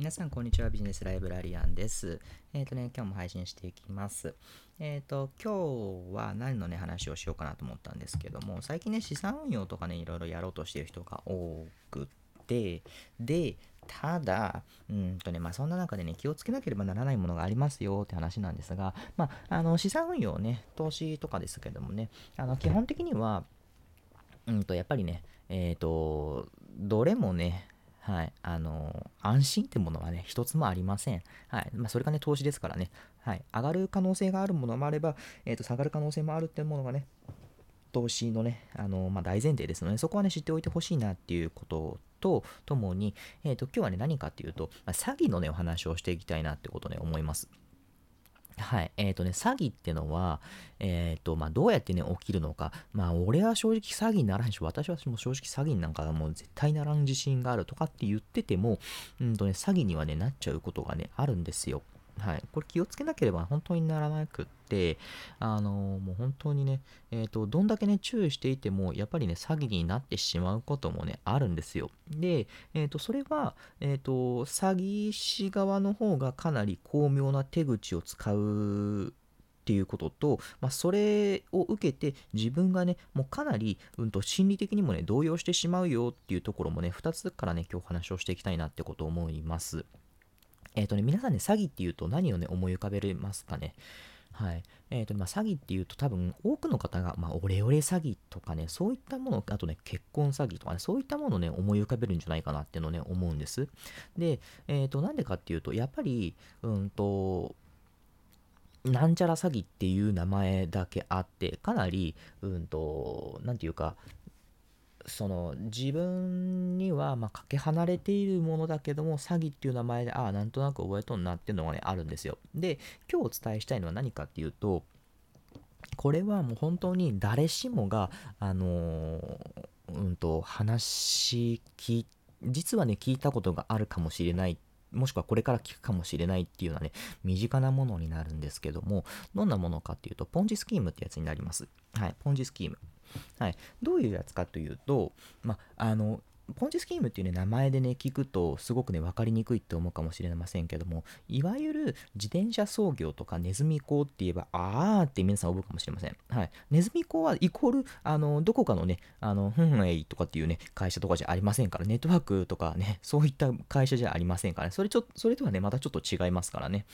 皆さん、こんにちは。ビジネスライブラリアンです。えっ、ー、とね、今日も配信していきます。えっ、ー、と、今日は何のね、話をしようかなと思ったんですけども、最近ね、資産運用とかね、いろいろやろうとしている人が多くて、で、ただ、うんとね、まあ、そんな中でね、気をつけなければならないものがありますよって話なんですが、まあ、あの、資産運用ね、投資とかですけどもね、あの、基本的には、うんと、やっぱりね、えっ、ー、と、どれもね、はい。あの、安心ってものはね、一つもありません。はい。まあ、それがね、投資ですからね。はい。上がる可能性があるものもあれば、えっ、ー、と、下がる可能性もあるっていうものがね、投資のね、あの、まあ、大前提ですので、そこはね、知っておいてほしいなっていうことと、ともに、えっ、ー、と、今日はね、何かっていうと、まあ、詐欺のね、お話をしていきたいなってことね、思います。はい。えっ、ー、とね、詐欺ってのは、えっ、ー、と、まあ、どうやってね、起きるのか。まあ、俺は正直詐欺にならんし、私はもう正直詐欺なんかもう絶対ならん自信があるとかって言ってても、うんとね、詐欺にはね、なっちゃうことがね、あるんですよ。はい。これ気をつけなければ本当にならなくって、あの、もう本当にね、えっ、ー、と、どんだけね、注意していても、やっぱりね、詐欺になってしまうこともね、あるんですよ。で、えっ、ー、と、それは、えっ、と、詐欺師側の方がかなり巧妙な手口を使うっていうことと、まあ、それを受けて自分がね、もうかなり、うんと、心理的にもね、動揺してしまうよっていうところもね、2つからね、今日話をしていきたいなってことを思います。えっ、ー、とね、皆さんね、詐欺っていうと何をね、思い浮かべれますかね？はい。えっ、ー、と、まあ、詐欺っていうと多分多くの方が、まあ、オレオレ詐欺とかね、そういったもの、あとね、結婚詐欺とかね、そういったものをね、思い浮かべるんじゃないかなっていうのをね、思うんです。で、えっ、ー、と、なんでかっていうと、やっぱり、うんと、なんちゃら詐欺っていう名前だけあって、かなり、うんと、なんていうか、その自分にはまかけ離れているものだけども詐欺っていう名前でああなんとなく覚えとんなっていうのがねあるんですよで今日お伝えしたいのは何かっていうとこれはもう本当に誰しもがあのー、うんと話聞実はね聞いたことがあるかもしれないもしくはこれから聞くかもしれないっていうようなね、身近なものになるんですけども、どんなものかっていうと、ポンジスキームってやつになります。はい、ポンジスキーム。はい、どういうやつかというと、まあのポンチスキームっていうね、名前でね、聞くとすごくね、分かりにくいって思うかもしれませんけども、いわゆる自転車操業とかネズミ講って言えば、あーって皆さん思うかもしれません。はい。ネズミ講はイコール、あの、どこかのね、あの、ふんえいとかっていうね、会社とかじゃありませんから、ネットワークとかね、そういった会社じゃありませんからね、それちょっと、それとはね、またちょっと違いますからね。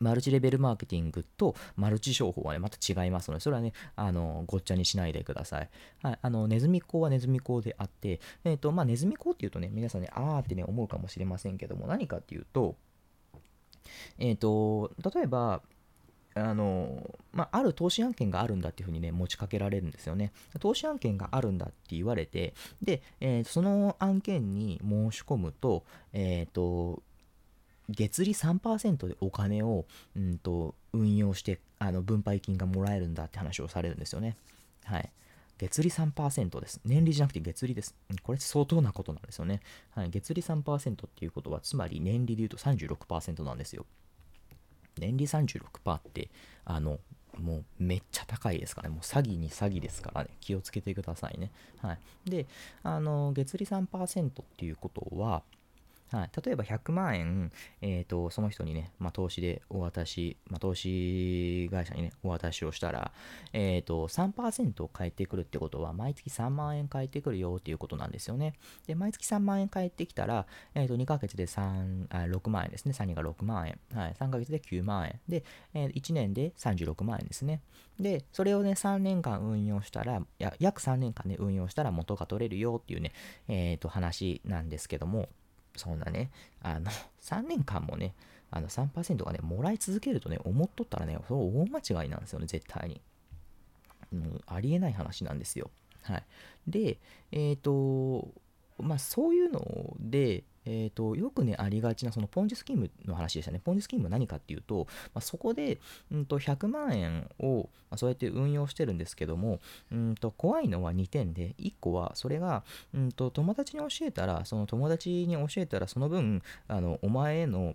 マルチレベルマーケティングとマルチ商法はね、また違いますので、それはね、あの、ごっちゃにしないでください。はい。あの、ネズミ講はネズミ講であって、えっ、ー、と、まあ、ネズミ講っていうとね、皆さんね、あーってね、思うかもしれませんけども、何かっていうと、えっ、ー、と、例えば、あの、まあ、ある投資案件があるんだっていうふうにね、持ちかけられるんですよね。投資案件があるんだって言われて、で、えー、その案件に申し込むと、えっ、ー、と、月利3%でお金を、うんと、運用して、あの、分配金がもらえるんだって話をされるんですよね。はい。月利3%です。年利じゃなくて月利です。これ相当なことなんですよね。はい、月利3%っていうことは、つまり年利で言うと36%なんですよ。年利36%って、あの、もうめっちゃ高いですからね。もう詐欺に詐欺ですからね。気をつけてくださいね。はい。で、あの、月利3%っていうことは、はい、例えば100万円、えーと、その人にね、まあ、投資でお渡し、まあ、投資会社にね、お渡しをしたら、えーと、3%返ってくるってことは、毎月3万円返ってくるよっていうことなんですよね。で、毎月3万円返ってきたら、えーと、2ヶ月で3あ6万円ですね。3人が6万円。はい、3ヶ月で9万円。で、えー、1年で36万円ですね。で、それをね、3年間運用したら、約3年間ね、運用したら元が取れるよっていうね、え、ー、と、話なんですけども、そんなね、あの、3年間もね、あの3%がね、もらい続けるとね、思っとったらね、それ大間違いなんですよね、絶対に。うん、ありえない話なんですよ。はい。で、えっ、ー、と、まあ、そういうので、えーと、よくね、ありがちなそのポンジスキームの話でしたね。ポンジスキームは何かっていうと、まあ、そこで、うんと、100万円を、まあ、そうやって運用してるんですけども、うんと、怖いのは2点で、1個は、それが、うんと、友達に教えたら、その友達に教えたら、その分、あの、お前への、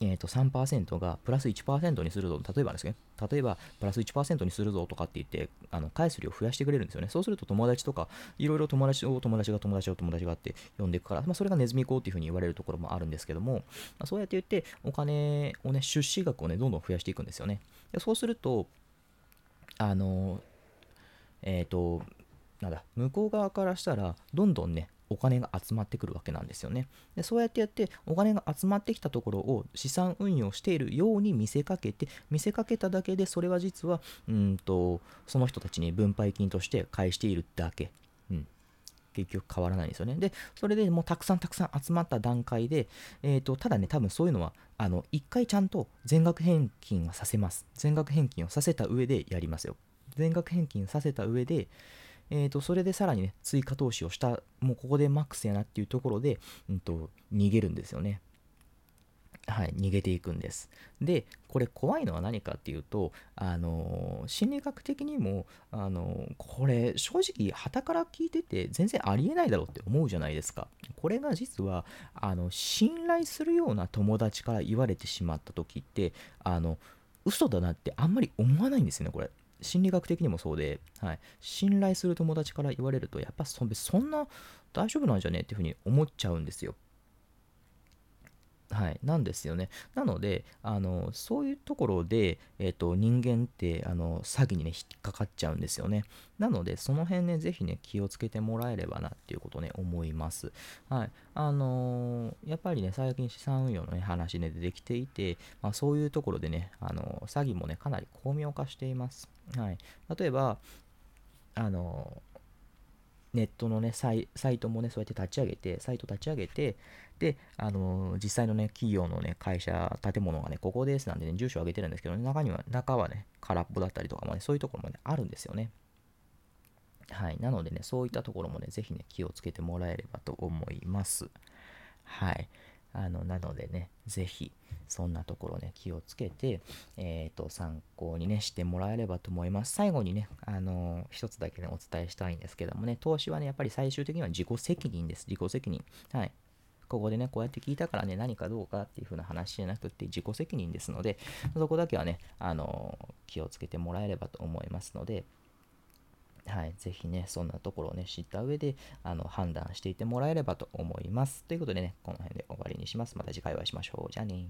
えー、と3%がプラス1%にするぞ、例えばですね、例えばプラス1%にするぞとかって言って、あの返す量を増やしてくれるんですよね。そうすると友達とか、いろいろ友達を友達が友達を友達がって呼んでいくから、まあ、それがネズミ講っていうふうに言われるところもあるんですけども、まあ、そうやって言って、お金をね、出資額をね、どんどん増やしていくんですよね。でそうすると、あの、えっ、ー、と、なんだ、向こう側からしたら、どんどんね、お金が集まってくるわけなんですよね。でそうやってやってお金が集まってきたところを資産運用しているように見せかけて見せかけただけでそれは実はうんとその人たちに分配金として返しているだけ。うん結局変わらないんですよね。で、それでもうたくさんたくさん集まった段階で、えーと、ただね、多分そういうのは、あの、一回ちゃんと全額返金はさせます。全額返金をさせた上でやりますよ。全額返金させた上で、えーと、それでさらにね、追加投資をした、もうここでマックスやなっていうところで、うんと、逃げるんですよね。はい、逃げていくんです。で、これ怖いのは何かっていうと、あの心理学的にも、あのこれ正直、旗から聞いてて全然ありえないだろうって思うじゃないですか。これが実は、あの信頼するような友達から言われてしまった時って、あの嘘だなってあんまり思わないんですよね、これ。心理学的にもそうで、はい、信頼する友達から言われると、やっぱそそんな大丈夫なんじゃね？っていうふうに思っちゃうんですよ。はい、なんですよね。なので、あのそういうところで、えーと、人間ってあの詐欺にね、引っかかっちゃうんですよね。なので、その辺ね、ぜひね、気をつけてもらえればなっていうことね、思います。はい。あのー、やっぱりね、最近資産運用の、ね、話ね、出てきていて、まあ、そういうところでね、あの詐欺もね、かなり巧妙化しています。はい。例えば、あのネットのねサイ、サイトもね、そうやって立ち上げて、サイト立ち上げて、で、あのー、実際のね、企業のね、会社、建物がね、ここですなんでね、住所を挙げてるんですけど、ね、中には、中はね、空っぽだったりとかもね、そういうところもね、あるんですよね。はい。なのでね、そういったところもね、ぜひね、気をつけてもらえればと思います。はい。あの、なのでね、ぜひ、そんなところね、気をつけて、えっ、ー、と、参考にね、してもらえればと思います。最後にね、あのー、一つだけね、お伝えしたいんですけどもね、投資はね、やっぱり最終的には自己責任です。自己責任。はい。ここでね、こうやって聞いたからね、何かどうかっていう風な話じゃなくて、自己責任ですので、そこだけはね、あの、気をつけてもらえればと思いますので、はい、ぜひね、そんなところをね、知った上で、あの、判断していてもらえればと思います。ということでね、この辺で終わりにします。また次回お会いしましょう。じゃあね